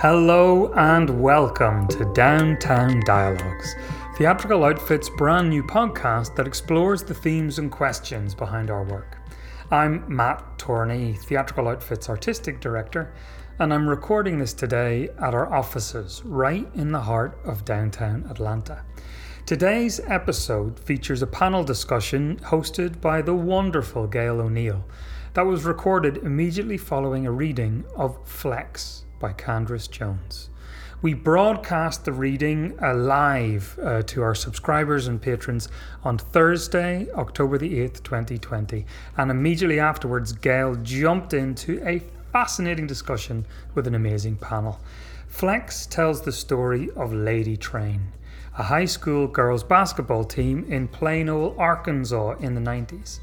Hello and welcome to Downtown Dialogues, Theatrical Outfit's brand new podcast that explores the themes and questions behind our work. I'm Matt Torney, Theatrical Outfit's artistic director, and I'm recording this today at our offices right in the heart of downtown Atlanta. Today's episode features a panel discussion hosted by the wonderful Gail O'Neill that was recorded immediately following a reading of Flex by Candrice Jones. We broadcast the reading uh, live uh, to our subscribers and patrons on Thursday, October the 8th, 2020. And immediately afterwards, Gail jumped into a fascinating discussion with an amazing panel. Flex tells the story of Lady Train, a high school girls basketball team in Plano, Arkansas in the 90s.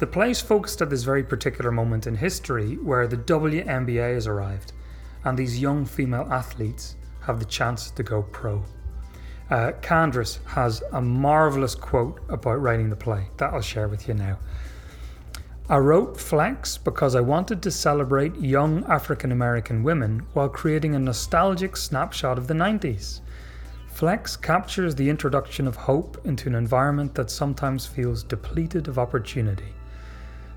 The place focused at this very particular moment in history where the WNBA has arrived and these young female athletes have the chance to go pro. Uh, has a marvellous quote about writing the play that I'll share with you now. I wrote Flex because I wanted to celebrate young African American women while creating a nostalgic snapshot of the 90s. Flex captures the introduction of hope into an environment that sometimes feels depleted of opportunity.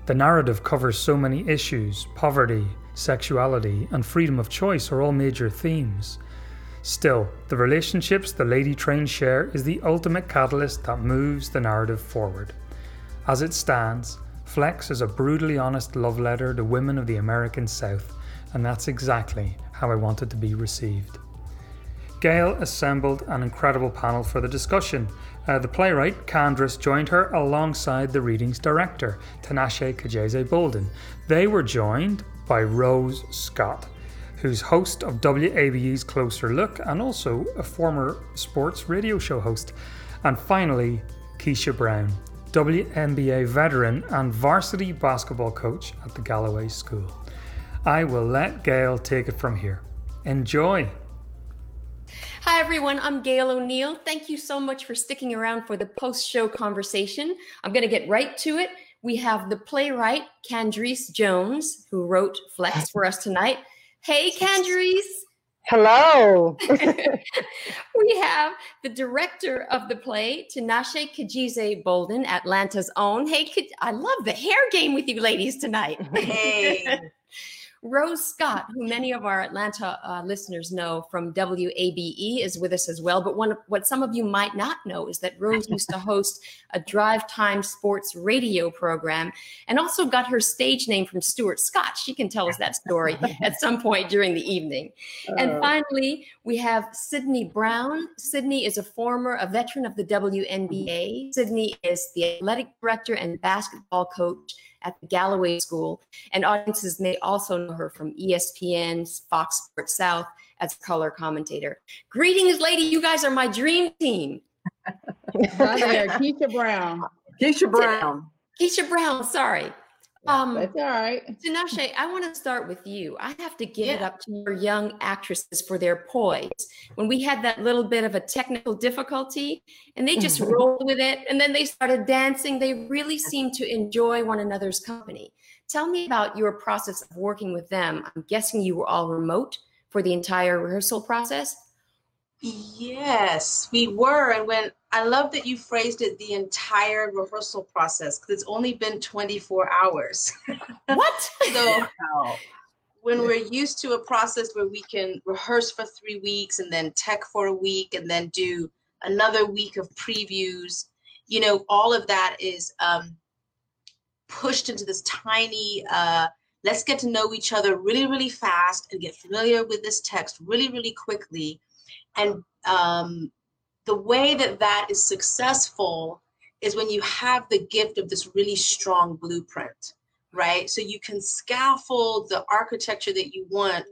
The narrative covers so many issues poverty, sexuality, and freedom of choice are all major themes. Still, the relationships the Lady Train share is the ultimate catalyst that moves the narrative forward. As it stands, Flex is a brutally honest love letter to women of the American South, and that's exactly how I want it to be received. Gail assembled an incredible panel for the discussion. Uh, the playwright, Candrice, joined her alongside the reading's director, Tinashe Kajese Bolden. They were joined by Rose Scott, who's host of WABE's Closer Look and also a former sports radio show host. And finally, Keisha Brown, WNBA veteran and varsity basketball coach at the Galloway School. I will let Gail take it from here. Enjoy! Hi, everyone. I'm Gail O'Neill. Thank you so much for sticking around for the post show conversation. I'm going to get right to it we have the playwright Candrice Jones, who wrote Flex for us tonight. Hey, Candrice. Hello. we have the director of the play, Tinashe Kajese Bolden, Atlanta's own. Hey, I love the hair game with you ladies tonight. Hey. Rose Scott, who many of our Atlanta uh, listeners know from WABE, is with us as well. But one, what some of you might not know is that Rose used to host a drive time sports radio program and also got her stage name from Stuart Scott. She can tell us that story at some point during the evening. And oh. finally, we have Sydney Brown. Sydney is a former, a veteran of the WNBA. Sydney is the athletic director and basketball coach at the Galloway School, and audiences may also know her from ESPN's Fox Sports South as color commentator. Greetings, lady. You guys are my dream team. Hi there, Keisha Brown. Keisha Brown. Keisha Brown, sorry. Um, That's all right. Tinashe, I want to start with you. I have to give yeah. it up to your young actresses for their poise. When we had that little bit of a technical difficulty and they just mm-hmm. rolled with it and then they started dancing, they really seemed to enjoy one another's company. Tell me about your process of working with them. I'm guessing you were all remote for the entire rehearsal process. Yes, we were. And when I love that you phrased it the entire rehearsal process because it's only been 24 hours. What? so when we're used to a process where we can rehearse for three weeks and then tech for a week and then do another week of previews, you know, all of that is um, pushed into this tiny, uh, let's get to know each other really, really fast and get familiar with this text really, really quickly and um, the way that that is successful is when you have the gift of this really strong blueprint, right? So you can scaffold the architecture that you want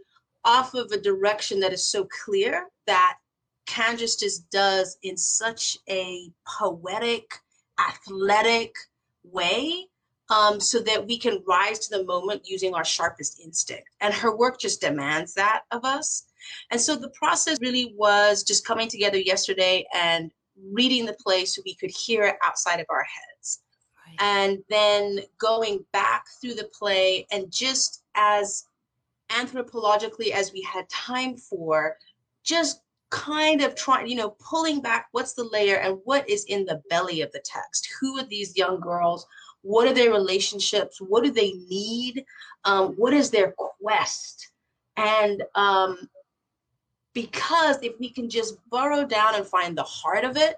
off of a direction that is so clear that Candrace just does in such a poetic, athletic way um, so that we can rise to the moment using our sharpest instinct. And her work just demands that of us. And so the process really was just coming together yesterday and reading the play so we could hear it outside of our heads. Right. And then going back through the play and just as anthropologically as we had time for, just kind of trying, you know, pulling back what's the layer and what is in the belly of the text. Who are these young girls? What are their relationships? What do they need? Um, what is their quest? And um, because if we can just burrow down and find the heart of it,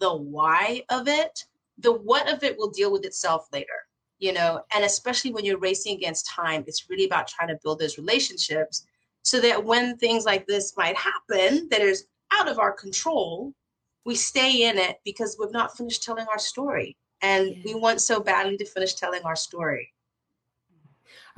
the why of it, the what of it will deal with itself later, you know, and especially when you're racing against time, it's really about trying to build those relationships so that when things like this might happen that is out of our control, we stay in it because we've not finished telling our story. And yeah. we want so badly to finish telling our story.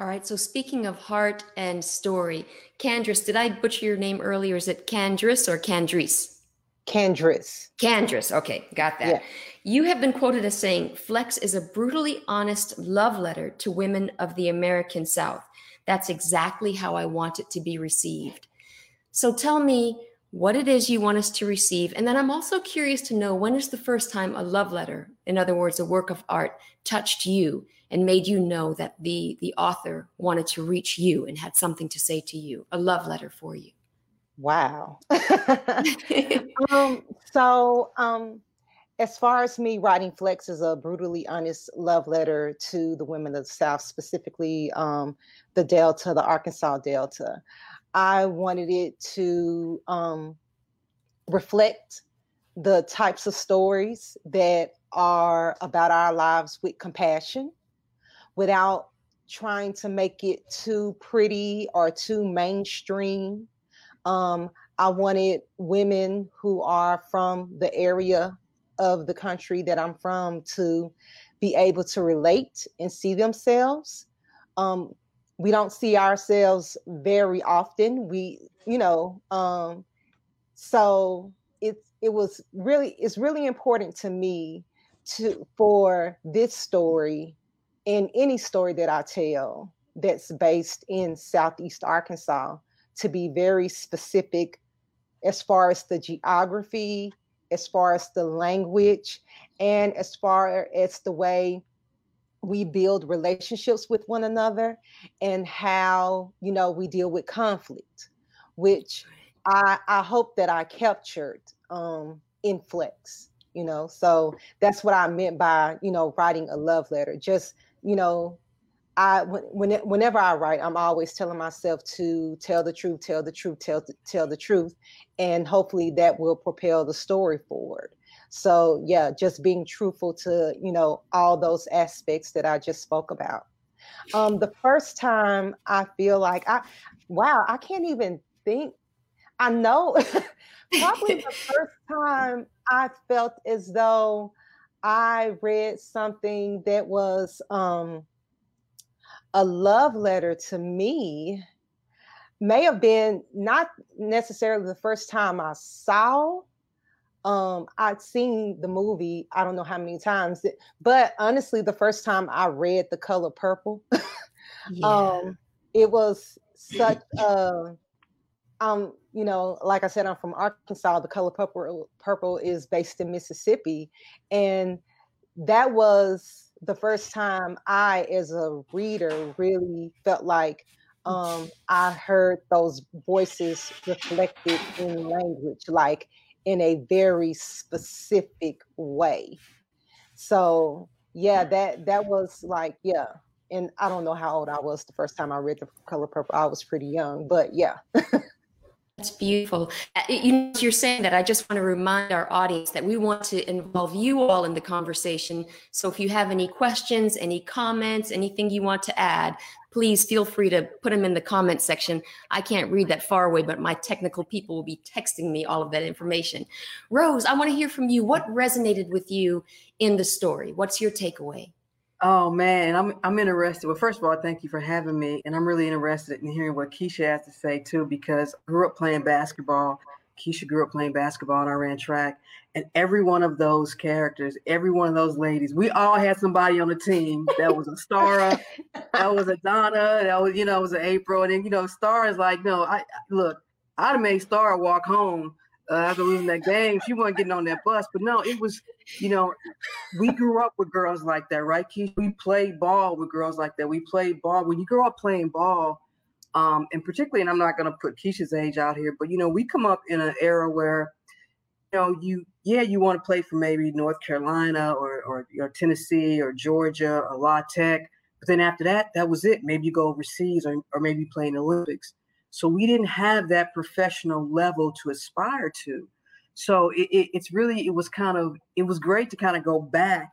All right. So speaking of heart and story, Candris, did I butcher your name earlier? Is it Candris or Candris? Candris. Candris. Okay, got that. Yeah. You have been quoted as saying, Flex is a brutally honest love letter to women of the American South. That's exactly how I want it to be received. So tell me, what it is you want us to receive. And then I'm also curious to know when is the first time a love letter, in other words, a work of art, touched you and made you know that the, the author wanted to reach you and had something to say to you, a love letter for you? Wow. um, so, um, as far as me writing Flex is a brutally honest love letter to the women of the South, specifically um, the Delta, the Arkansas Delta. I wanted it to um, reflect the types of stories that are about our lives with compassion without trying to make it too pretty or too mainstream. Um, I wanted women who are from the area of the country that I'm from to be able to relate and see themselves. Um, we don't see ourselves very often. We, you know, um, so it's it was really it's really important to me to for this story and any story that I tell that's based in Southeast Arkansas to be very specific as far as the geography, as far as the language, and as far as the way we build relationships with one another and how you know we deal with conflict which i i hope that i captured um in flex you know? So that's what i meant by you know writing a love letter just you know i when, whenever i write i'm always telling myself to tell the truth tell the truth tell tell the truth and hopefully that will propel the story forward so yeah, just being truthful to, you know, all those aspects that I just spoke about. Um, the first time I feel like I wow, I can't even think. I know probably the first time I felt as though I read something that was um, a love letter to me may have been not necessarily the first time I saw um i'd seen the movie i don't know how many times but honestly the first time i read the color purple yeah. um it was such a um you know like i said i'm from arkansas the color purple purple is based in mississippi and that was the first time i as a reader really felt like um i heard those voices reflected in language like in a very specific way. So yeah, that that was like yeah. And I don't know how old I was the first time I read The Color Purple. I was pretty young, but yeah. That's beautiful. Uh, you know, you're saying that, I just want to remind our audience that we want to involve you all in the conversation. So if you have any questions, any comments, anything you want to add, please feel free to put them in the comment section. I can't read that far away, but my technical people will be texting me all of that information. Rose, I want to hear from you. What resonated with you in the story? What's your takeaway? Oh man, I'm I'm interested. Well, first of all, thank you for having me, and I'm really interested in hearing what Keisha has to say too, because I grew up playing basketball. Keisha grew up playing basketball, and I ran track. And every one of those characters, every one of those ladies, we all had somebody on the team that was a Star, that was a Donna, that was you know was an April, and then you know Star is like, no, I look, I'd have made Star walk home uh, after losing that game. She wasn't getting on that bus, but no, it was you know, we grew up with girls like that, right? Keith? We played ball with girls like that. We played ball. When you grow up playing ball, Um, and particularly, and I'm not going to put Keisha's age out here, but you know, we come up in an era where, you know, you yeah, you want to play for maybe North Carolina or, or or Tennessee or Georgia or La Tech, but then after that, that was it. Maybe you go overseas or or maybe play in the Olympics. So we didn't have that professional level to aspire to. So it, it, it's really it was kind of it was great to kind of go back,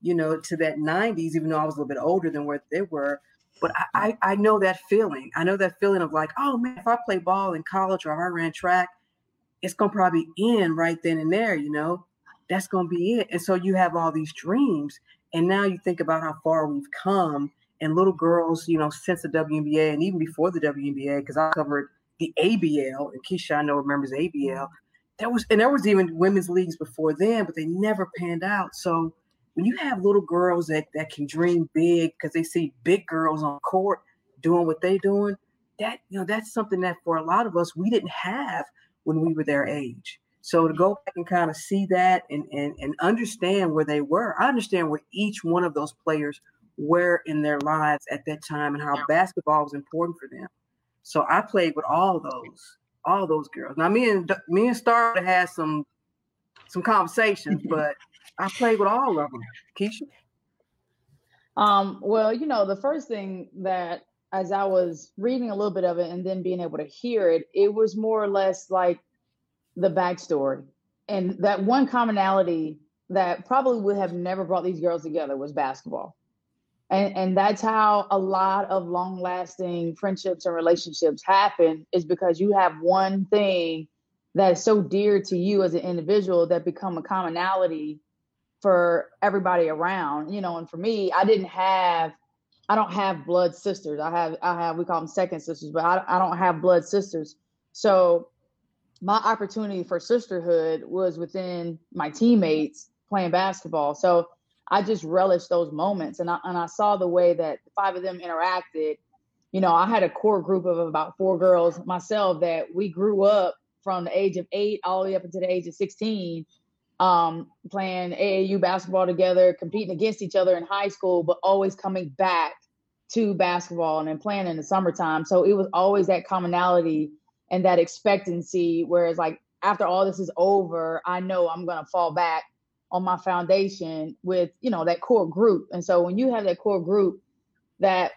you know, to that 90s, even though I was a little bit older than where they were. But I, I, know that feeling. I know that feeling of like, oh man, if I play ball in college or I ran track, it's gonna probably end right then and there, you know. That's gonna be it. And so you have all these dreams. And now you think about how far we've come and little girls, you know, since the WNBA and even before the WNBA, because I covered the ABL, and Keisha I know remembers ABL. There was and there was even women's leagues before then, but they never panned out. So when you have little girls that that can dream big because they see big girls on court doing what they're doing, that you know that's something that for a lot of us we didn't have when we were their age. So to go back and kind of see that and, and and understand where they were, I understand where each one of those players were in their lives at that time and how basketball was important for them. So I played with all those, all those girls. Now me and me and Star had some some conversations, but I played with all of them. Keisha. Um, well, you know, the first thing that as I was reading a little bit of it and then being able to hear it, it was more or less like the backstory. And that one commonality that probably would have never brought these girls together was basketball and and that's how a lot of long lasting friendships and relationships happen is because you have one thing that is so dear to you as an individual that become a commonality for everybody around you know and for me i didn't have i don't have blood sisters. I have i have we call them second sisters but i, I don't have blood sisters. So my opportunity for sisterhood was within my teammates playing basketball. So I just relished those moments. And I, and I saw the way that the five of them interacted. You know, I had a core group of about four girls myself that we grew up from the age of eight all the way up until the age of 16, um, playing AAU basketball together, competing against each other in high school, but always coming back to basketball and then playing in the summertime. So it was always that commonality and that expectancy. Whereas, like, after all this is over, I know I'm going to fall back on my foundation with you know that core group. And so when you have that core group that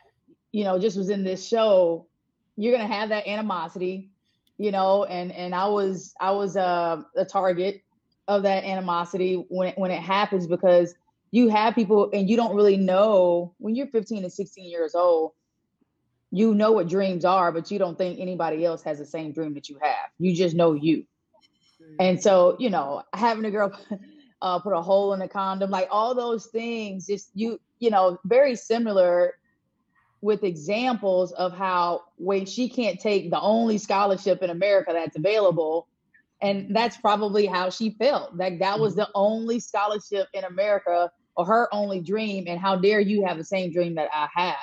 you know just was in this show you're gonna have that animosity you know and and i was i was uh, a target of that animosity when it, when it happens because you have people and you don't really know when you're 15 and 16 years old you know what dreams are but you don't think anybody else has the same dream that you have. You just know you. Mm. and so you know having a girl uh, put a hole in the condom, like all those things. Just you, you know, very similar with examples of how when she can't take the only scholarship in America that's available, and that's probably how she felt. Like that was mm-hmm. the only scholarship in America or her only dream. And how dare you have the same dream that I have?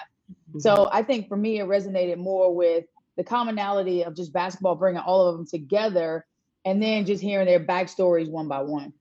Mm-hmm. So I think for me, it resonated more with the commonality of just basketball bringing all of them together, and then just hearing their backstories one by one.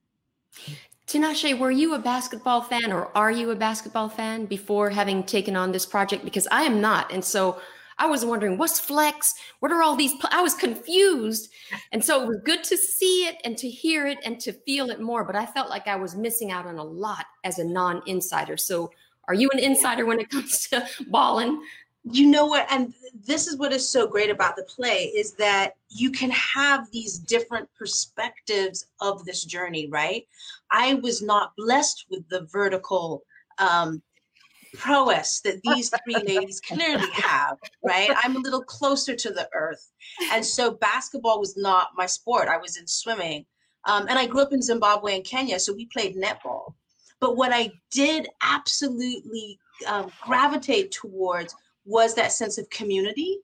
Tinashe, were you a basketball fan or are you a basketball fan before having taken on this project? Because I am not. And so I was wondering, what's flex? What are all these? I was confused. And so it was good to see it and to hear it and to feel it more. But I felt like I was missing out on a lot as a non insider. So are you an insider when it comes to balling? You know what and this is what is so great about the play is that you can have these different perspectives of this journey right? I was not blessed with the vertical um, prowess that these three ladies clearly have right? I'm a little closer to the earth. And so basketball was not my sport. I was in swimming. Um, and i grew up in zimbabwe and kenya so we played netball. But what i did absolutely um, gravitate towards was that sense of community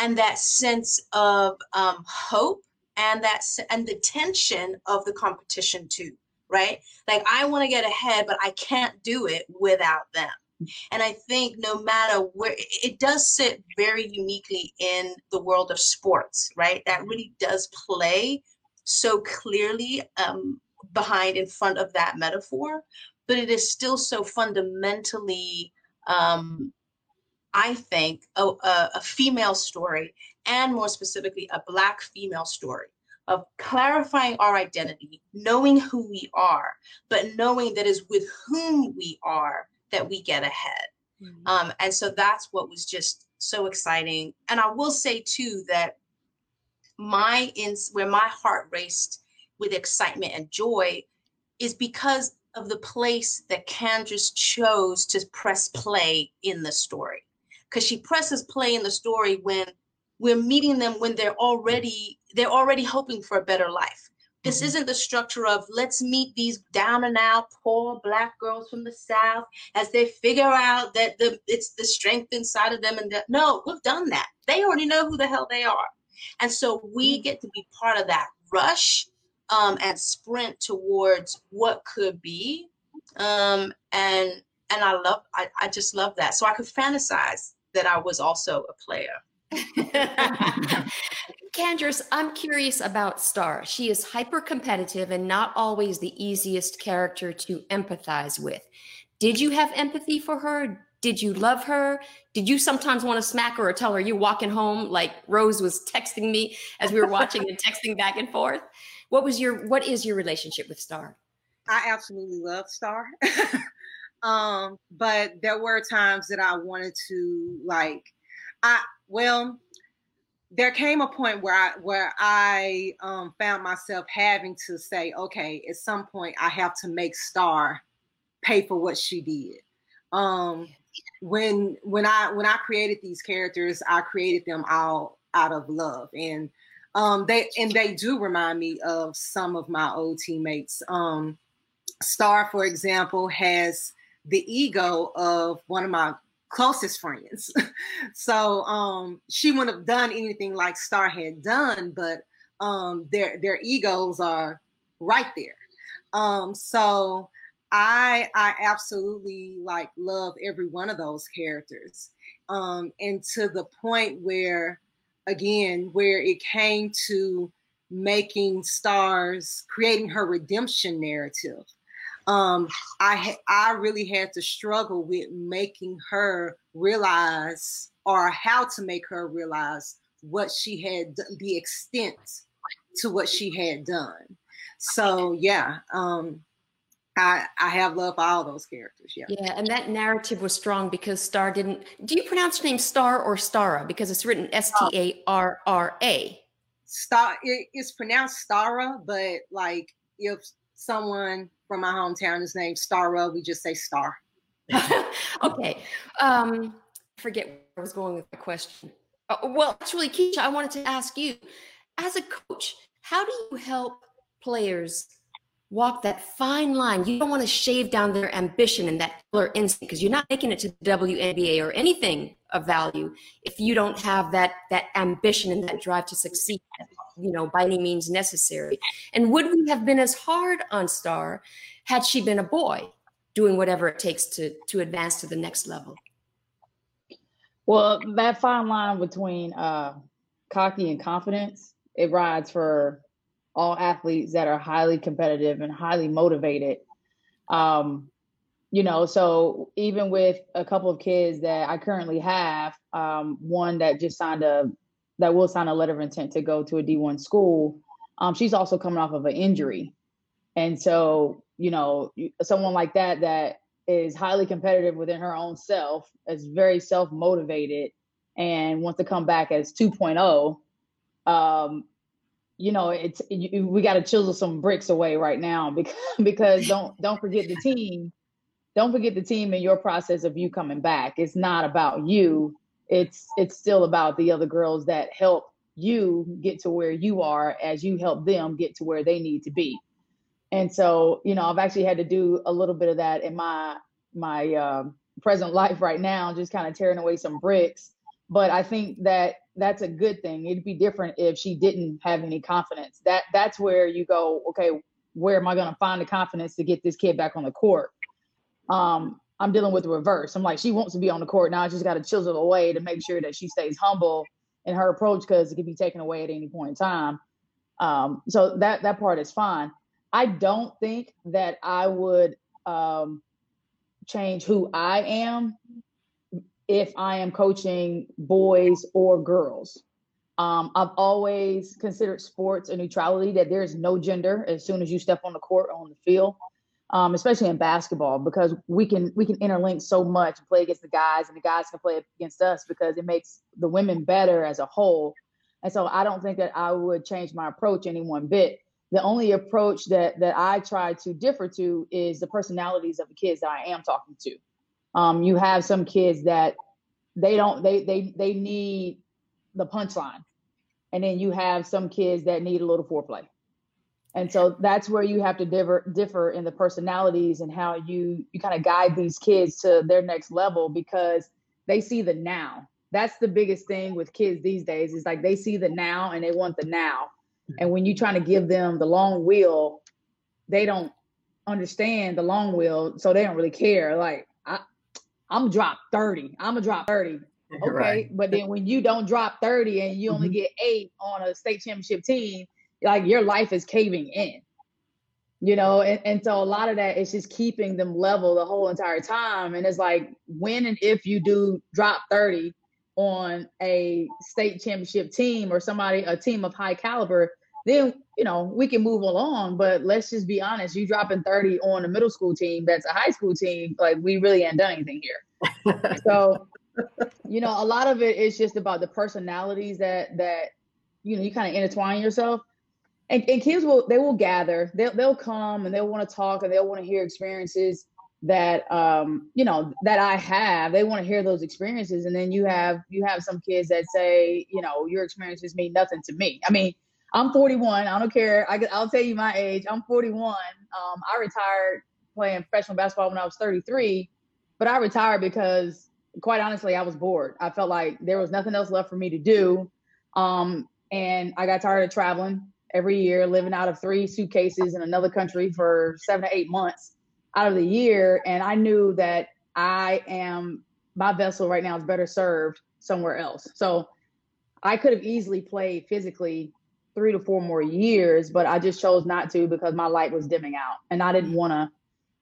and that sense of um, hope and that and the tension of the competition too right? Like i want to get ahead but i can't do it without them. And i think no matter where it does sit very uniquely in the world of sports right? That really does play so clearly um, behind in front of that metaphor but it is still so fundamentally um, I think, a, a, a female story, and more specifically, a Black female story of clarifying our identity, knowing who we are, but knowing that is with whom we are that we get ahead. Mm-hmm. Um, and so that's what was just so exciting. And I will say too that my ins where my heart raced with excitement and joy is because of the place that Candrice chose to press play in the story. Because she presses play in the story when we're meeting them when they're already they're already hoping for a better life. This mm-hmm. isn't the structure of let's meet these down and out poor black girls from the south as they figure out that the it's the strength inside of them and that no, we've done that. They already know who the hell they are. And so we mm-hmm. get to be part of that rush um, and sprint towards what could be. Um, and and I love I, I just love that. So I could fantasize that I was also a player. Candrice, I'm curious about Star. She is hyper competitive and not always the easiest character to empathize with. Did you have empathy for her? Did you love her? Did you sometimes want to smack her or tell her you're walking home like Rose was texting me as we were watching and texting back and forth? What was your what is your relationship with Star? I absolutely love Star. um, but there were times that I wanted to like I well, there came a point where I where I um, found myself having to say, okay, at some point I have to make Star pay for what she did. Um, when when I when I created these characters, I created them all out of love, and um, they and they do remind me of some of my old teammates. Um, Star, for example, has the ego of one of my closest friends. so um, she wouldn't have done anything like Star had done, but um, their their egos are right there. Um, so I I absolutely like love every one of those characters. Um, and to the point where again, where it came to making stars, creating her redemption narrative um, I I really had to struggle with making her realize or how to make her realize what she had the extent to what she had done. So yeah, um, I I have love for all those characters. Yeah. Yeah, and that narrative was strong because Star didn't. Do you pronounce your name Star or Starra? Because it's written S T A R R A. Star. It, it's pronounced Starra, but like if someone from my hometown is named Starra. We just say Star. okay. Um, forget where I was going with the question. Uh, well, actually, Keisha, I wanted to ask you, as a coach, how do you help players walk that fine line? You don't want to shave down their ambition and that killer instinct because you're not making it to the WNBA or anything of value if you don't have that that ambition and that drive to succeed you know, by any means necessary. And would we have been as hard on Star had she been a boy doing whatever it takes to to advance to the next level? Well, that fine line between uh, cocky and confidence, it rides for all athletes that are highly competitive and highly motivated. Um, you know, so even with a couple of kids that I currently have, um, one that just signed a that will sign a letter of intent to go to a D1 school, um, she's also coming off of an injury. And so, you know, someone like that that is highly competitive within her own self, is very self motivated, and wants to come back as 2.0. Um, you know, it's we got to chisel some bricks away right now because because don't don't forget the team. Don't forget the team and your process of you coming back. It's not about you it's it's still about the other girls that help you get to where you are as you help them get to where they need to be. And so you know i've actually had to do a little bit of that in my my uh, present life right now just kind of tearing away some bricks. But i think that that's a good thing. It'd be different if she didn't have any confidence. That that's where you go okay where am i going to find the confidence to get this kid back on the court? Um I'm dealing with the reverse. I'm like, she wants to be on the court. Now I just got to chisel away to make sure that she stays humble in her approach because it can be taken away at any point in time. Um, so that that part is fine. I don't think that I would um, change who I am if I am coaching boys or girls. Um, I've always considered sports a neutrality that there is no gender as soon as you step on the court or on the field, um, especially in basketball, because we can we can interlink so much and play against the guys, and the guys can play against us because it makes the women better as a whole. And so I don't think that I would change my approach any one bit. The only approach that that I try to differ to is the personalities of the kids that I am talking to. Um, you have some kids that they don't they they they need the punchline. And then you have some kids that need a little foreplay. And so that's where you have to differ differ in the personalities and how you you kind of guide these kids to their next level because they see the now. That's the biggest thing with kids these days is like they see the now and they want the now. And when you're trying to give them the long wheel, they don't understand the long wheel, so they don't really care. Like I, I'm drop 30. I'm gonna drop 30. Okay. Right. But then when you don't drop 30 and you only mm-hmm. get eight on a state championship team, like your life is caving in. You know, and, and so a lot of that is just keeping them level the whole entire time. And it's like when and if you do drop 30 on a state championship team or somebody, a team of high caliber, then you know we can move along. But let's just be honest, you dropping 30 on a middle school team that's a high school team, like we really ain't done anything here. so you know, a lot of it is just about the personalities that that you know you kind of intertwine yourself. And, and kids will they will gather, they'll they'll come and they'll want to talk and they'll want to hear experiences that um you know that I have. They want to hear those experiences, and then you have you have some kids that say, you know, your experiences mean nothing to me. I mean, I'm 41. I don't care. I, I'll tell you my age. I'm 41. Um, I retired playing professional basketball when I was 33, but I retired because quite honestly, I was bored. I felt like there was nothing else left for me to do. Um, and I got tired of traveling every year, living out of three suitcases in another country for seven to eight months out of the year. And I knew that I am, my vessel right now is better served somewhere else. So I could have easily played physically three to four more years, but I just chose not to because my light was dimming out. And I didn't want to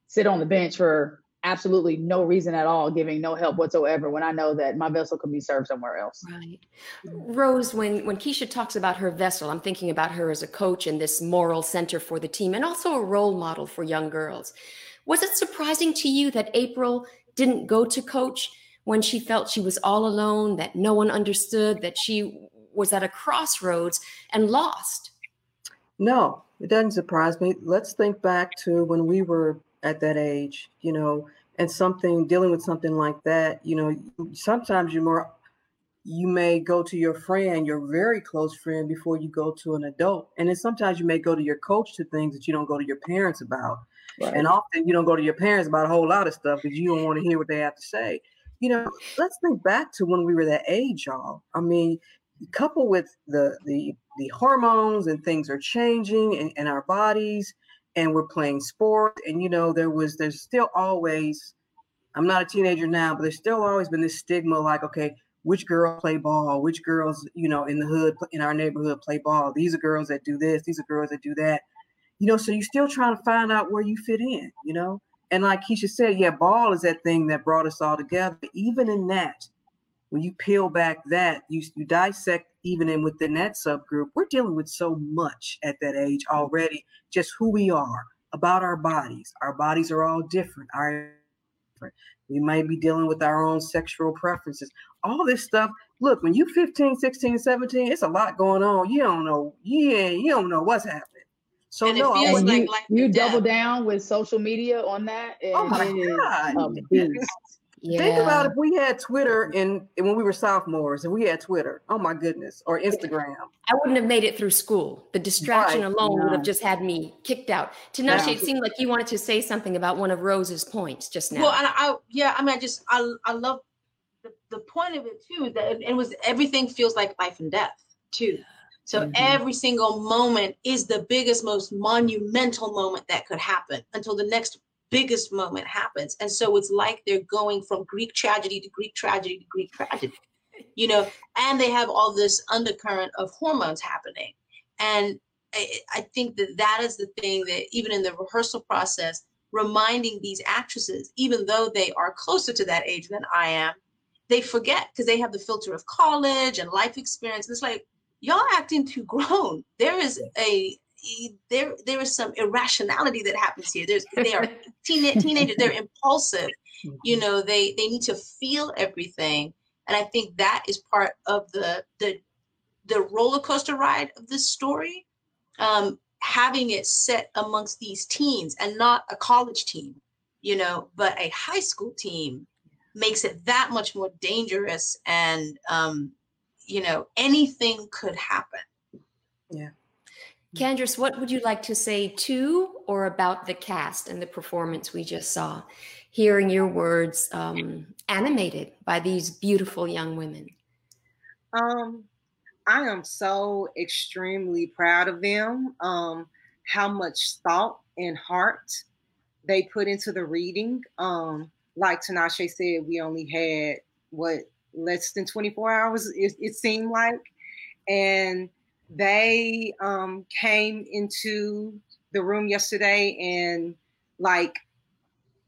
sit on the bench for absolutely no reason at all giving no help whatsoever when I know that my vessel can be served somewhere else. Right. Rose, when, when Keisha talks about her vessel, I'm thinking about her as a coach and this moral center for the team and also a role model for young girls. Was it surprising to you that April didn't go to coach when she felt she was all alone, that no one understood, that she was at a crossroads and lost? No, it doesn't surprise me. Let's think back to when we were at that age, you know, and something dealing with something like that, you know, sometimes you're more you may go to your friend, your very close friend, before you go to an adult. And then sometimes you may go to your coach to things that you don't go to your parents about. Right. And often you don't go to your parents about a whole lot of stuff because you don't want to hear what they have to say. You know, let's think back to when we were that age, y'all. I mean, coupled with the the the hormones and things are changing in, in our bodies and we're playing sport and you know there was there's still always i'm not a teenager now but there's still always been this stigma like okay which girl play ball? Which girls you know in the hood in our neighborhood play ball? These are girls that do this these are girls that do that. You know so you're still trying to find out where you fit in you know? And like keisha said yeah ball is that thing that brought us all together. But even in that when you peel back that you, you dissect even in within that subgroup, we're dealing with so much at that age already, just who we are, about our bodies. Our bodies are all different. Our we might be dealing with our own sexual preferences. All this stuff. Look, when you 15, 16, 17, it's a lot going on. You don't know. Yeah, you don't know what's happening. So and no, I like you, you double down with social media on that. oh my God. Yeah. Think about if we had Twitter and when we were sophomores and we had Twitter. Oh my goodness, or Instagram. I wouldn't have made it through school. The distraction right. alone would have just had me kicked out. Tinashe, it seemed like you wanted to say something about one of Rose's points just now. Well, I, I yeah, I mean, I just I I love the, the point of it too. That it, it was everything feels like life and death too. So mm-hmm. every single moment is the biggest, most monumental moment that could happen until the next biggest moment happens. And so it's like they're going from Greek tragedy to Greek tragedy to Greek tragedy, you know, and they have all this undercurrent of hormones happening. And I, I think that that is the thing that even in the rehearsal process, reminding these actresses, even though they are closer to that age than I am, they forget because they have the filter of college and life experience. It's like y'all acting too grown. There is a there there is some irrationality that happens here. There's they are teen, teenagers. They're impulsive. You mm-hmm. know, they they need to feel everything, and I think that is part of the the the roller coaster ride of this story. Um, having it set amongst these teens and not a college team, you know, but a high school team makes it that much more dangerous and um, you know anything could happen yeah Candrice, what would you like to say to or about the cast and the performance we just saw? Hearing your words um, animated by these beautiful young women. Um, I am so extremely proud of them. Um, how much thought and heart they put into the reading. Um, like Tinashe said, we only had what less than 24 hours, it, it seemed like. And they um, came into the room yesterday and like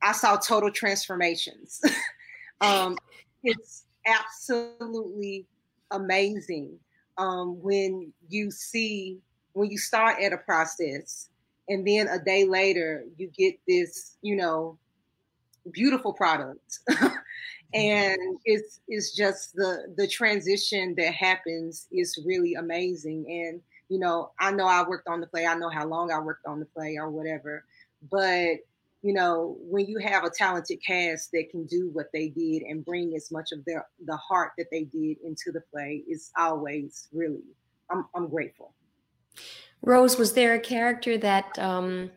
I saw total transformations. um, it's absolutely amazing um, when you see when you start at a process and then a day later you get this, you know, beautiful product. and it's it's just the the transition that happens is really amazing. And you know i know i worked on the play. I know how long i worked on the play or whatever. But you know when you have a talented cast that can do what they did and bring as much of their the heart that they did into the play is always really i'm, I'm grateful. Rose was there a character that um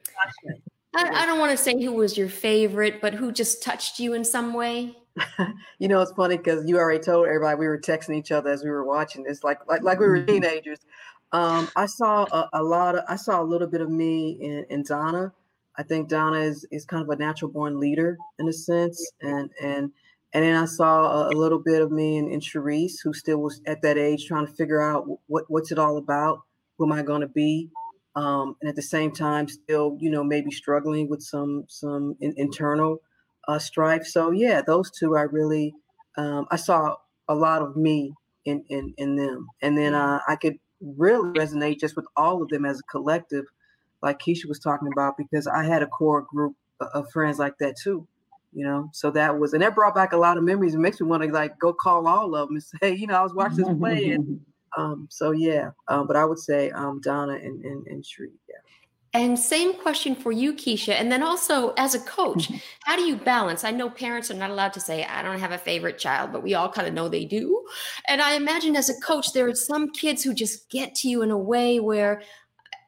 I, I don't want to say who was your favorite but who just touched you in some way you know, it's funny because you already told everybody we were texting each other as we were watching this, like like like we were mm-hmm. teenagers. Um, I saw a, a, lot of, I saw a little bit of me in, in Donna. I think Donna is is kind of a natural born leader in a sense, and and and then I saw a, a little bit of me in, in Charisse, who still was at that age trying to figure out what what's it all about, who am I going to be, um, and at the same time still, you know, maybe struggling with some some in, internal uh, strife. So yeah, those two I really um, I saw a lot of me in in in them, and then uh, I could really resonate just with all of them as a collective, like Keisha was talking about, because I had a core group of friends like that too. You know, so that was, and that brought back a lot of memories. It makes me want to like go call all of them and say, you know, I was watching this play, and um, so yeah. Um, but I would say um, Donna and and, and Shree, yeah. And same question for you, Keisha. And then also as a coach, mm-hmm. how do you balance? I know parents are not allowed to say, I don't have a favorite child, but we all kind of know they do. And I imagine as a coach, there are some kids who just get to you in a way where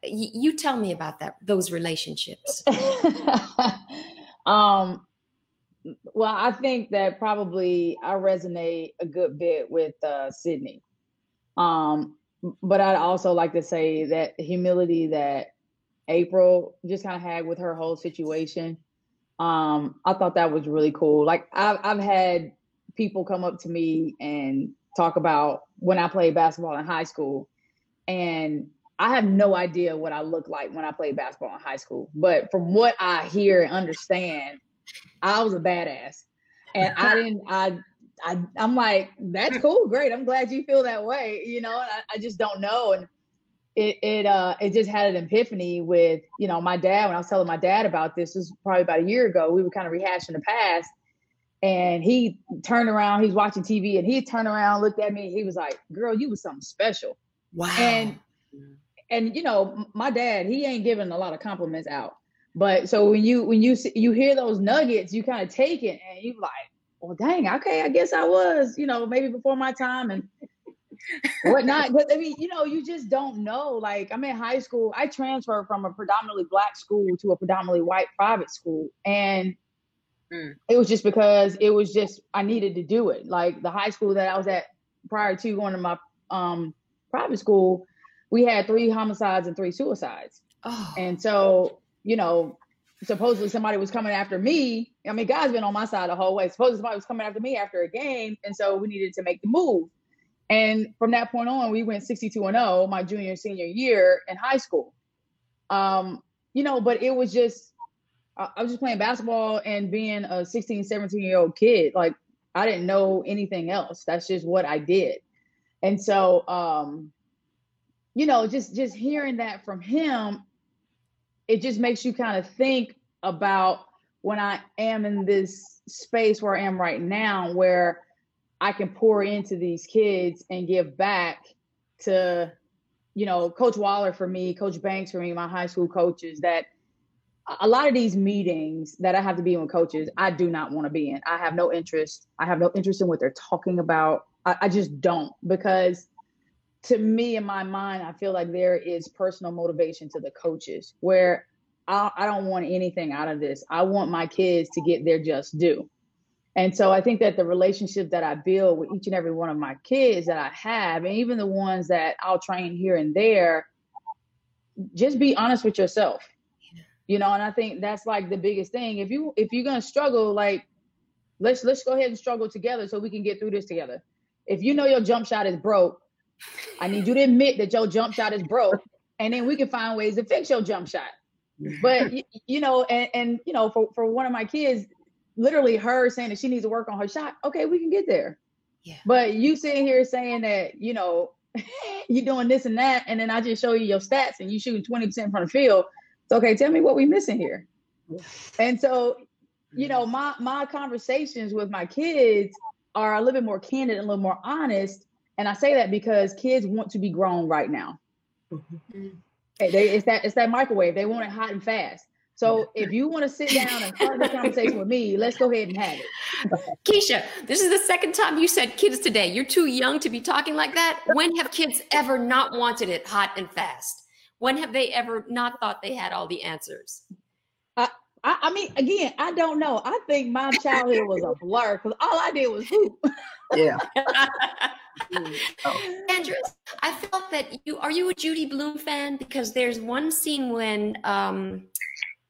y- you tell me about that, those relationships. um, well, I think that probably I resonate a good bit with uh, Sydney. Um, but I'd also like to say that humility that April just kind of had with her whole situation. Um, I thought that was really cool. Like I've I've had people come up to me and talk about when I played basketball in high school, and I have no idea what I looked like when I played basketball in high school. But from what I hear and understand, I was a badass, and I didn't. I I I'm like that's cool, great. I'm glad you feel that way. You know, I, I just don't know and it it uh it just had an epiphany with you know my dad when I was telling my dad about this, this was probably about a year ago. We were kind of rehashing the past, and he turned around. He's watching TV, and he turned around, looked at me. He was like, "Girl, you was something special." Wow. And and you know my dad, he ain't giving a lot of compliments out, but so when you when you you hear those nuggets, you kind of take it, and you like, "Well, dang, okay, I guess I was, you know, maybe before my time." And whatnot. But I mean, you know, you just don't know. Like I'm in high school. I transferred from a predominantly black school to a predominantly white private school. And mm. it was just because it was just I needed to do it. Like the high school that I was at prior to going to my um private school, we had three homicides and three suicides. Oh. And so, you know, supposedly somebody was coming after me. I mean, God's been on my side the whole way. Supposedly somebody was coming after me after a game. And so we needed to make the move. And from that point on, we went 62 and 0 my junior and senior year in high school. Um, you know, but it was just, I was just playing basketball and being a 16, 17 year old kid. Like I didn't know anything else. That's just what I did. And so um, you know, just just hearing that from him, it just makes you kind of think about when I am in this space where I am right now, where I can pour into these kids and give back to, you know, Coach Waller for me, Coach Banks for me, my high school coaches, that a lot of these meetings that I have to be in with coaches, I do not want to be in. I have no interest. I have no interest in what they're talking about. I, I just don't because to me in my mind, I feel like there is personal motivation to the coaches where I, I don't want anything out of this. I want my kids to get their just due. And so I think that the relationship that I build with each and every one of my kids that I have, and even the ones that I'll train here and there, just be honest with yourself. You know, and I think that's like the biggest thing. If you if you're gonna struggle, like let's let's go ahead and struggle together so we can get through this together. If you know your jump shot is broke, I need you to admit that your jump shot is broke, and then we can find ways to fix your jump shot. But you, know, and, and you know, for, for one of my kids, literally her saying that she needs to work on her shot. Okay, we can get there. Yeah. But you sitting here saying that, you know, you're doing this and that, and then I just show you your stats and you shooting 20% from the field. It's okay, tell me what we missing here. And so, you know, my my conversations with my kids are a little bit more candid and a little more honest and I say that because kids want to be grown right now. Mm-hmm. They, it's that it's that microwave. They want it hot and fast. So if you want to sit down and have a conversation with me, let's go ahead and have it. Keisha, this is the second time you said kids today. You're too young to be talking like that. When have kids ever not wanted it hot and fast? When have they ever not thought they had all the answers? I, I mean, again, I don't know. I think my childhood was a blur because all I did was hoop. Yeah. Oh. Andrew, I felt that you are you a Judy Blume fan because there's one scene when um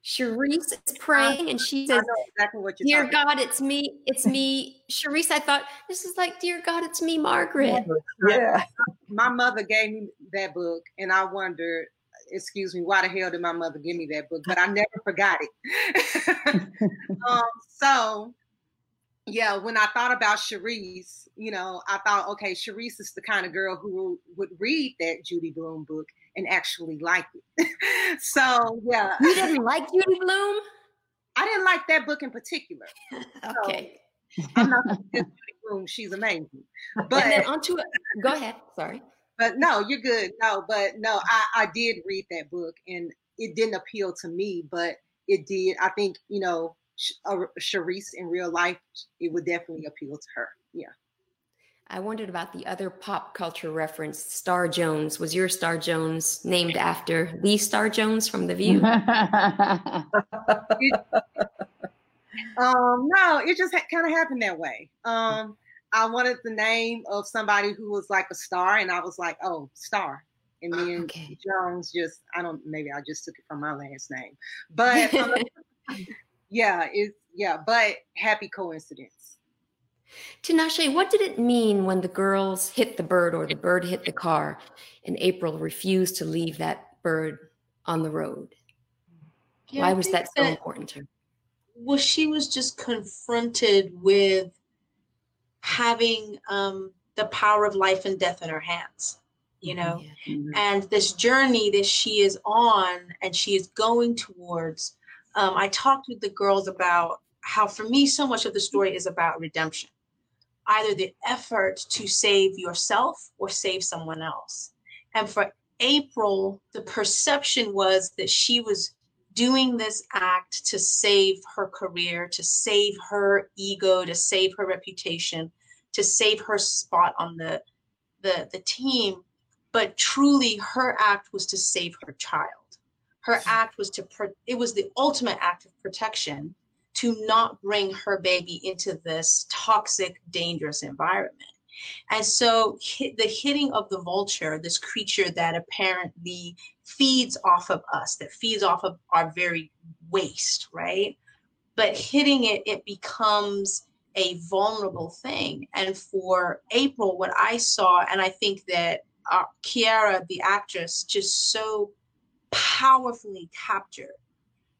Charisse is praying and she says, exactly "Dear God, it's me, it's me." Charisse, I thought this is like, "Dear God, it's me, Margaret." Yeah. My mother gave me that book, and I wondered, excuse me, why the hell did my mother give me that book? But I never forgot it. um, so yeah, when I thought about Charisse, you know, I thought, okay, Charisse is the kind of girl who would read that Judy Blume book and actually like it. so yeah. You didn't like Judy Blume. I didn't like that book in particular. okay. So, I'm not Judy Blume, she's amazing. But and then onto. Go ahead. Sorry. But no, you're good. No, but no, I, I did read that book and it didn't appeal to me, but it did. I think, you know, a uh, Charisse in real life, it would definitely appeal to her. Yeah. I wondered about the other pop culture reference, Star Jones. Was your Star Jones named after the Star Jones from The View? um, no, it just ha- kind of happened that way. Um, I wanted the name of somebody who was like a star, and I was like, oh, Star. And then okay. Jones just, I don't, maybe I just took it from my last name. But um, yeah, it's yeah, but happy coincidence. Tinashe, what did it mean when the girls hit the bird or the bird hit the car and April refused to leave that bird on the road? Yeah, Why was that so that, important to her? Well, she was just confronted with having um, the power of life and death in her hands, you know, yeah. And this journey that she is on and she is going towards um, I talked with the girls about how, for me, so much of the story is about redemption either the effort to save yourself or save someone else. And for April, the perception was that she was doing this act to save her career, to save her ego, to save her reputation, to save her spot on the, the, the team. But truly, her act was to save her child her act was to pro- it was the ultimate act of protection to not bring her baby into this toxic dangerous environment. And so the hitting of the vulture this creature that apparently feeds off of us that feeds off of our very waste right? But hitting it it becomes a vulnerable thing. And for april what i saw and i think that uh, kiara the actress just so powerfully captured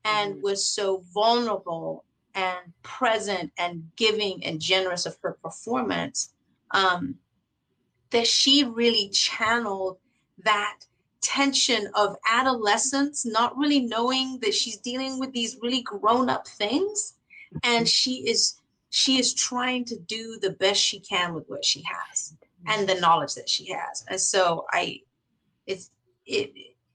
and mm-hmm. was so vulnerable and present and giving and generous of her performance, um, that she really channeled that tension of adolescence, not really knowing that she's dealing with these really grown up things. And she is she is trying to do the best she can with what she has and the knowledge that she has. And so I it's it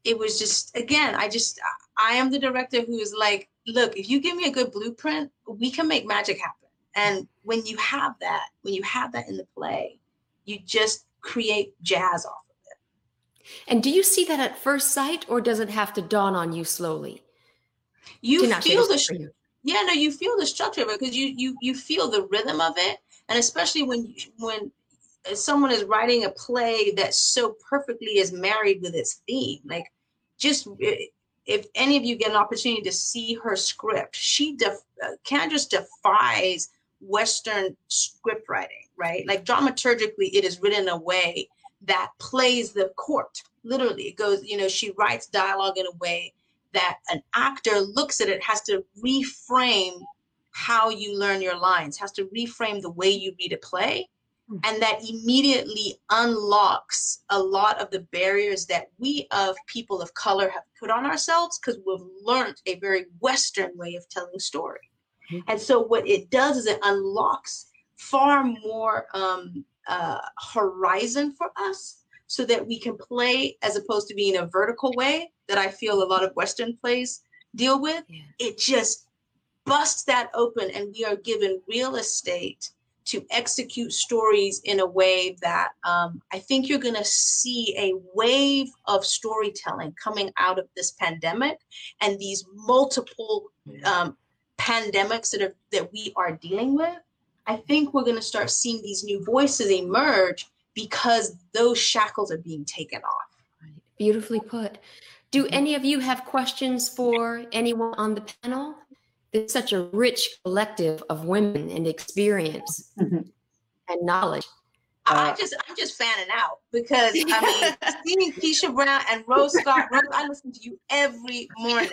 it was just again, I just I am the director who is like, look, if you give me a good blueprint, we can make magic happen. And when you have that, when you have that in the play, you just create jazz off of it. And do you see that at first sight, or does it have to dawn on you slowly? You feel the yeah, no, you feel the structure of it because you you you feel the rhythm of it, and especially when when someone is writing a play that so perfectly is married with its theme, like just if any of you get an opportunity to see her script, she def- uh, Candrice defies Western script writing, right? Like dramaturgically, it is written in a way that plays the court. Literally, it goes, you know, she writes dialogue in a way that an actor looks at it, has to reframe how you learn your lines, has to reframe the way you read a play. And that immediately unlocks a lot of the barriers that we of people of color have put on ourselves because we've learned a very western way of telling story mm-hmm. and so what it does is it unlocks far more um, uh, horizon for us so that we can play as opposed to being a vertical way that i feel a lot of western plays deal with yeah. it just busts that open and we are given real estate to execute stories in a way that um, I think you're going to see a wave of storytelling coming out of this pandemic and these multiple um, pandemics that are that we are dealing with. I think we're going to start seeing these new voices emerge because those shackles are being taken off. Beautifully put. Do mm-hmm. any of you have questions for anyone on the panel? It's such a rich collective of women and experience mm-hmm. and knowledge. I just I'm just fanning out because I mean seeing Keisha Brown and Rose Scott, Rose, I listen to you every morning,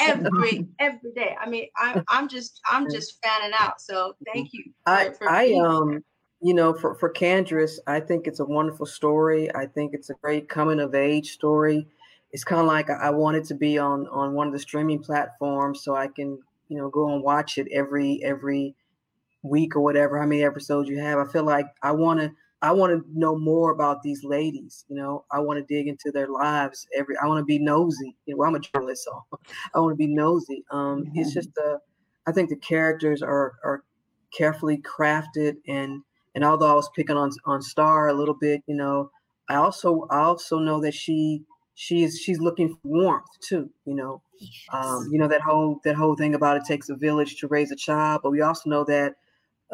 every every day. I mean I'm I'm just I'm just fanning out. So thank you. For, I for I um you know for for Candrice, I think it's a wonderful story. I think it's a great coming of age story it's kind of like I want it to be on on one of the streaming platforms so I can you know go and watch it every every week or whatever how many episodes you have. I feel like I want to I want to know more about these ladies. You know, I want to dig into their lives. Every I want to be nosy. You know, I'm a journalist, so I want to be nosy. Um, mm-hmm. It's just a, I think the characters are are carefully crafted and and although I was picking on on Star a little bit, you know, I also I also know that she she's she's looking for warmth too you know? Yes. um, you know that whole that whole thing about it takes a village to raise a child but we also know that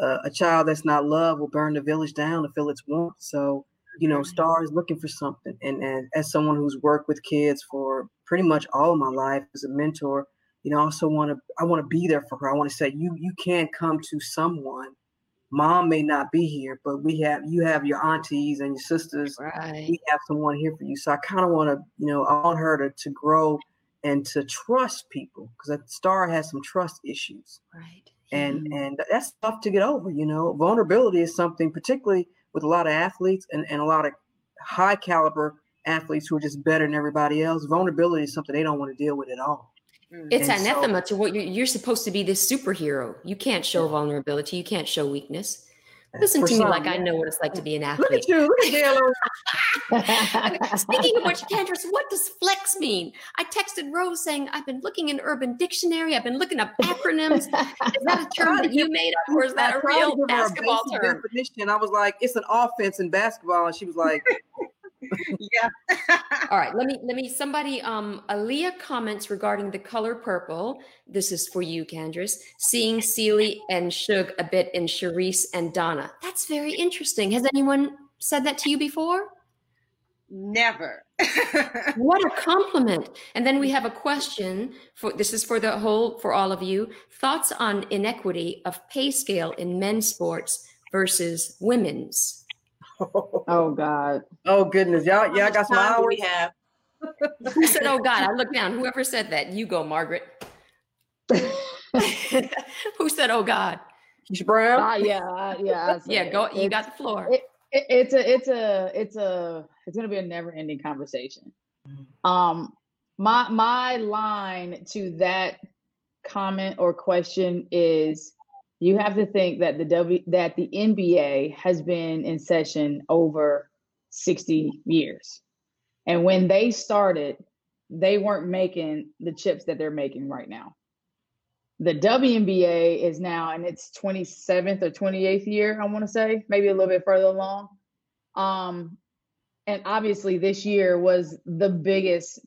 uh, a child that's not loved will burn the village down to feel its warmth. So you know star is looking for something and, and as someone who's worked with kids for pretty much all of my life as a mentor you know i also want to i want to be there for her. I want to say you you can't come to someone mom may not be here, but we have you have your aunties and your sisters. Right. We have someone here for you. So I kind of want to, you know, I want her to to grow and to trust people because star has some trust issues. Right. And and that's tough to get over, you know. Vulnerability is something particularly with a lot of athletes and, and a lot of high caliber athletes who are just better than everybody else. Vulnerability is something they don't want to deal with at all. Mm. It's and anathema so, to what you're, you're, supposed to be this superhero. You can't show yeah. vulnerability. You can't show weakness. Listen to some, me like yeah. I know what it's like to be an athlete. Look at you. Look at Speaking of which, Candrice, what does flex mean? I texted Rose saying, I've been looking in Urban Dictionary. I've been looking up acronyms. is that a term that you made up or is that a real basketball a term? Definition. I was like, it's an offense in basketball. And she was like, yeah. All right. Let me let me somebody um Aaliyah comments regarding the color purple. This is for you, Candrice. Seeing Celie and Shug a bit in Charisse and Donna. That's very interesting. Has anyone said that to you before? Never. what a compliment. And then we have a question for this is for the whole for all of you. Thoughts on inequity of pay scale in men's sports versus women's? Oh God. Oh goodness. Y'all, y'all got some hours. We have. Who said, "Oh God"? I look down. Whoever said that, you go, Margaret. Who said, "Oh God"? Keisha Brown. Uh, yeah, uh, yeah, yeah. Go. You got the floor. It, it, it's a, it's a, it's a, it's gonna be a never-ending conversation. Um, my my line to that comment or question is you have to think that the W that the NBA has been in session over 60 years. And when they started, they weren't making the chips that they're making right now. The WNBA is now in its 27th or 28th year, I want to say, maybe a little bit further along. Um, and obviously, this year was the biggest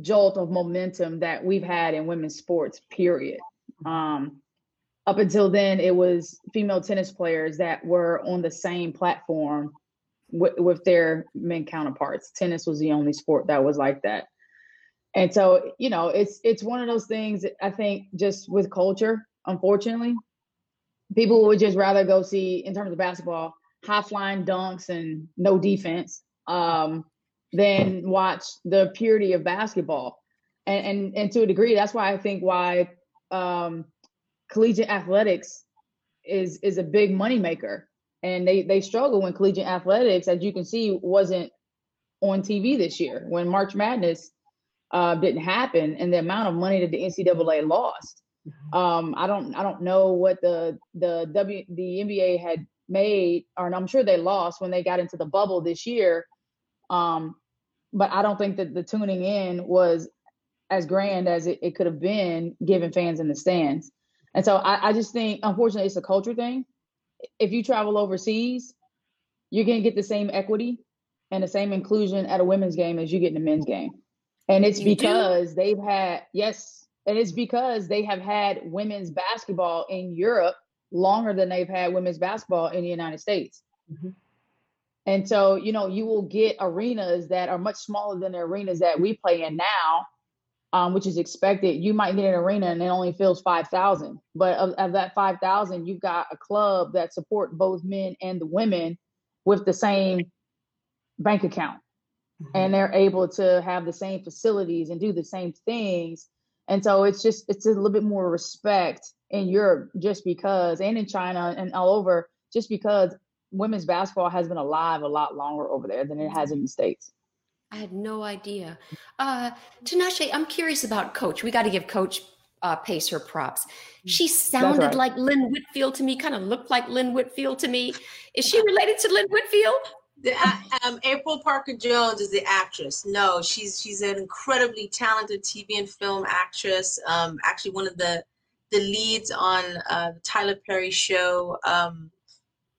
jolt of momentum that we've had in women's sports, period. Um, up until then, it was female tennis players that were on the same platform with, with their men counterparts. Tennis was the only sport that was like that. And so, you know, it's it's one of those things I think just with culture, unfortunately, people would just rather go see in terms of basketball, high flying dunks and no defense, um, than watch the purity of basketball. And, and and to a degree, that's why I think why um, collegiate athletics is is a big moneymaker. And they they struggle when collegiate athletics, as you can see, wasn't on TV this year when March Madness uh, didn't happen, and the amount of money that the NCAA lost. Mm-hmm. Um, I don't I don't know what the the W the NBA had made, or I'm sure they lost when they got into the bubble this year. Um, but I don't think that the tuning in was as grand as it, it could have been given fans in the stands. And so I, I just think, unfortunately, it's a culture thing. If you travel overseas, you're going to get the same equity and the same inclusion at a women's game as you get in a men's game. And it's because they've had, yes, and it's because they have had women's basketball in Europe longer than they've had women's basketball in the United States. Mm-hmm. And so, you know, you will get arenas that are much smaller than the arenas that we play in now um, which is expected, you might get an arena and it only fills 5,000. But of, of that 5,000, you've got a club that support both men and the women with the same bank account. Mm-hmm. And they're able to have the same facilities and do the same things. And so it's just, it's a little bit more respect in Europe just because, and in China and all over, just because women's basketball has been alive a lot longer over there than it has in the States. I had no idea. Uh, Tinashe, I'm curious about Coach. We got to give Coach uh, Pace her props. She sounded right. like Lynn Whitfield to me, kind of looked like Lynn Whitfield to me. Is she related to Lynn Whitfield? The, um, April Parker Jones is the actress. No, she's she's an incredibly talented TV and film actress. Um, actually, one of the the leads on uh, the Tyler Perry show. Um,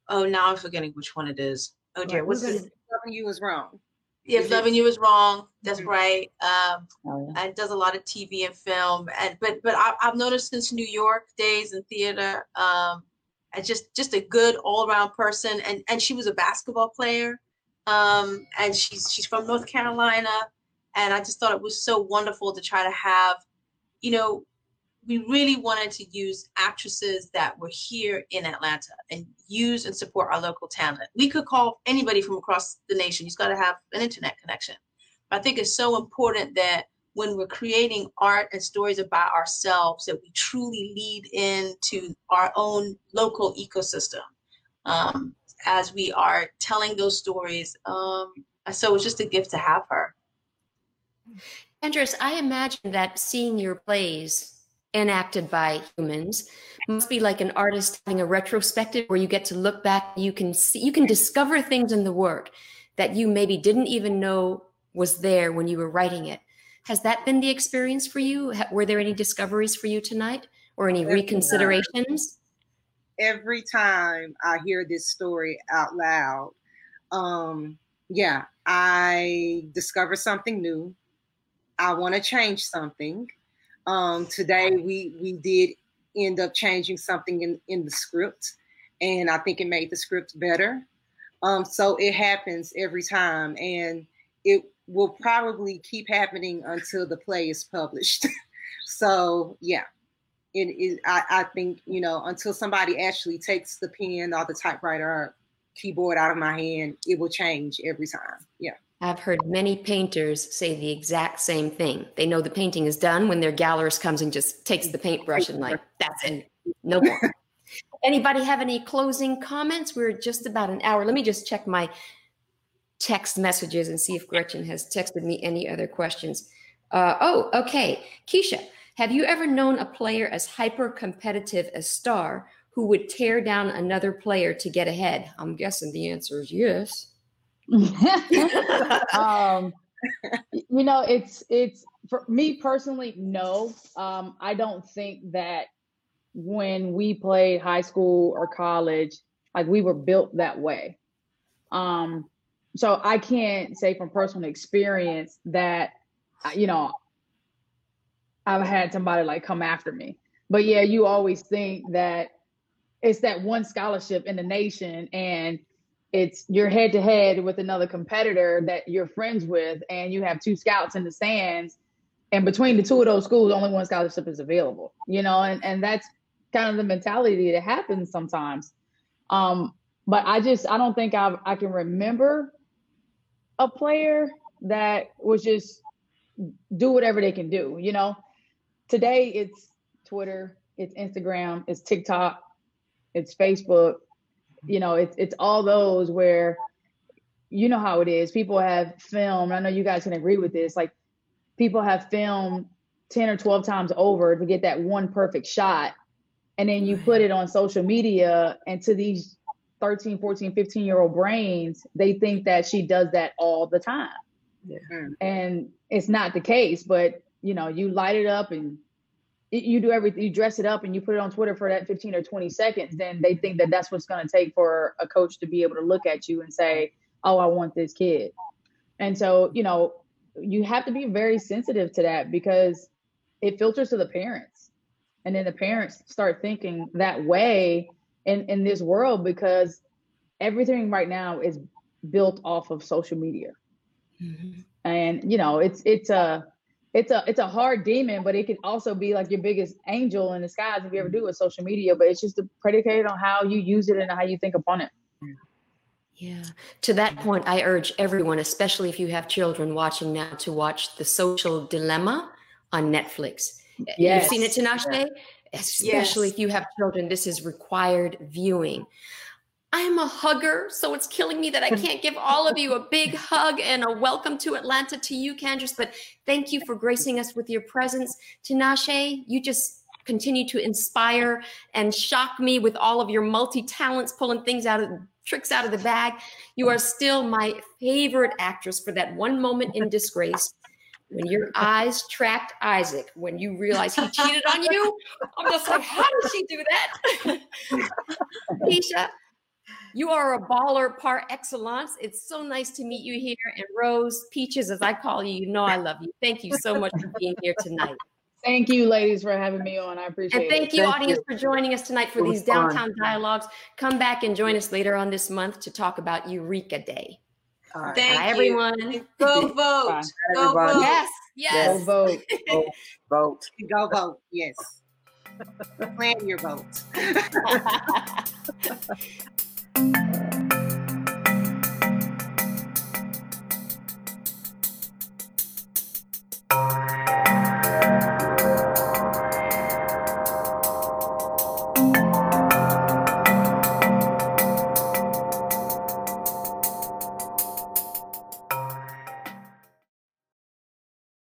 oh, now I'm forgetting which one it is. Oh dear, what's this? You was wrong. If loving you is wrong, that's mm-hmm. right. Um, oh, yeah. and does a lot of TV and film. And but but I, have noticed since New York days in theater, um, and just just a good all around person. And and she was a basketball player. Um, and she's she's from North Carolina. And I just thought it was so wonderful to try to have, you know, we really wanted to use actresses that were here in Atlanta and use and support our local talent. We could call anybody from across the nation. You've got to have an internet connection. But I think it's so important that when we're creating art and stories about ourselves, that we truly lead into our own local ecosystem um, as we are telling those stories. Um, so it's just a gift to have her. Candrice, I imagine that seeing your plays enacted by humans. Must be like an artist having a retrospective where you get to look back you can see you can discover things in the work that you maybe didn't even know was there when you were writing it. Has that been the experience for you? Were there any discoveries for you tonight or any every reconsiderations? Time. every time i hear this story out loud um yeah i discover something new. I want to change something um, today we we did end up changing something in in the script, and I think it made the script better. Um, so it happens every time, and it will probably keep happening until the play is published. so yeah, it is. I, I think you know until somebody actually takes the pen or the typewriter or keyboard out of my hand, it will change every time. Yeah. I've heard many painters say the exact same thing. They know the painting is done when their gallerist comes and just takes the paintbrush and like, that's it, no more. Anybody have any closing comments? We're just about an hour. Let me just check my text messages and see if Gretchen has texted me any other questions. Uh, oh, okay. Keisha, have you ever known a player as hyper competitive as Star who would tear down another player to get ahead? I'm guessing the answer is yes. um, you know, it's it's for me personally, no. Um, I don't think that when we played high school or college, like we were built that way. Um, so I can't say from personal experience that you know I've had somebody like come after me. But yeah, you always think that it's that one scholarship in the nation and it's you're head to head with another competitor that you're friends with and you have two scouts in the stands and between the two of those schools only one scholarship is available you know? And and that's kind of the mentality that happens sometimes. Um but i just i don't think i i can remember a player that was just do whatever they can do you know? Today it's twitter it's instagram it's tiktok it's facebook you know, it's it's all those where you know how it is. People have filmed. I know you guys can agree with this. Like people have filmed 10 or 12 times over to get that one perfect shot. And then you put it on social media and to these 13, 14, 15 year old brains, they think that she does that all the time. Yeah. Mm. And it's not the case, but you know, you light it up and you do everything, you dress it up and you put it on Twitter for that 15 or 20 seconds, then they think that that's what's going to take for a coach to be able to look at you and say, oh, I want this kid. And so, you know, you have to be very sensitive to that because it filters to the parents. And then the parents start thinking that way in, in this world because everything right now is built off of social media. Mm-hmm. And, you know, it's, it's a, it's a it's a hard demon, but it can also be like your biggest angel in disguise if you ever do with social media. But it's just predicated on how you use it and how you think upon it. Yeah. To that point, I urge everyone, especially if you have children watching now, to watch The Social Dilemma on Netflix. Yes. You've seen it, Tinashe? Especially yes. if you have children, this is required viewing. I'm a hugger, so it's killing me that I can't give all of you a big hug and a welcome to Atlanta to you, Candrice. But thank you for gracing us with your presence. Tinashe, you just continue to inspire and shock me with all of your multi talents, pulling things out of tricks out of the bag. You are still my favorite actress for that one moment in disgrace when your eyes tracked Isaac, when you realize he cheated on you, I'm just like, how did she do that? Keisha, you are a baller par excellence. It's so nice to meet you here. And Rose, Peaches, as I call you, you know I love you. Thank you so much for being here tonight. Thank you, ladies, for having me on. I appreciate it. And thank it. you, thank audience, you. for joining us tonight for these downtown fun. dialogues. Come back and join us later on this month to talk about Eureka Day. Right. Thank Bye, you. everyone. Go vote. Go vote. Yes. Yes. Go vote. vote. vote. Go vote. Yes. Plan your vote. Thank you.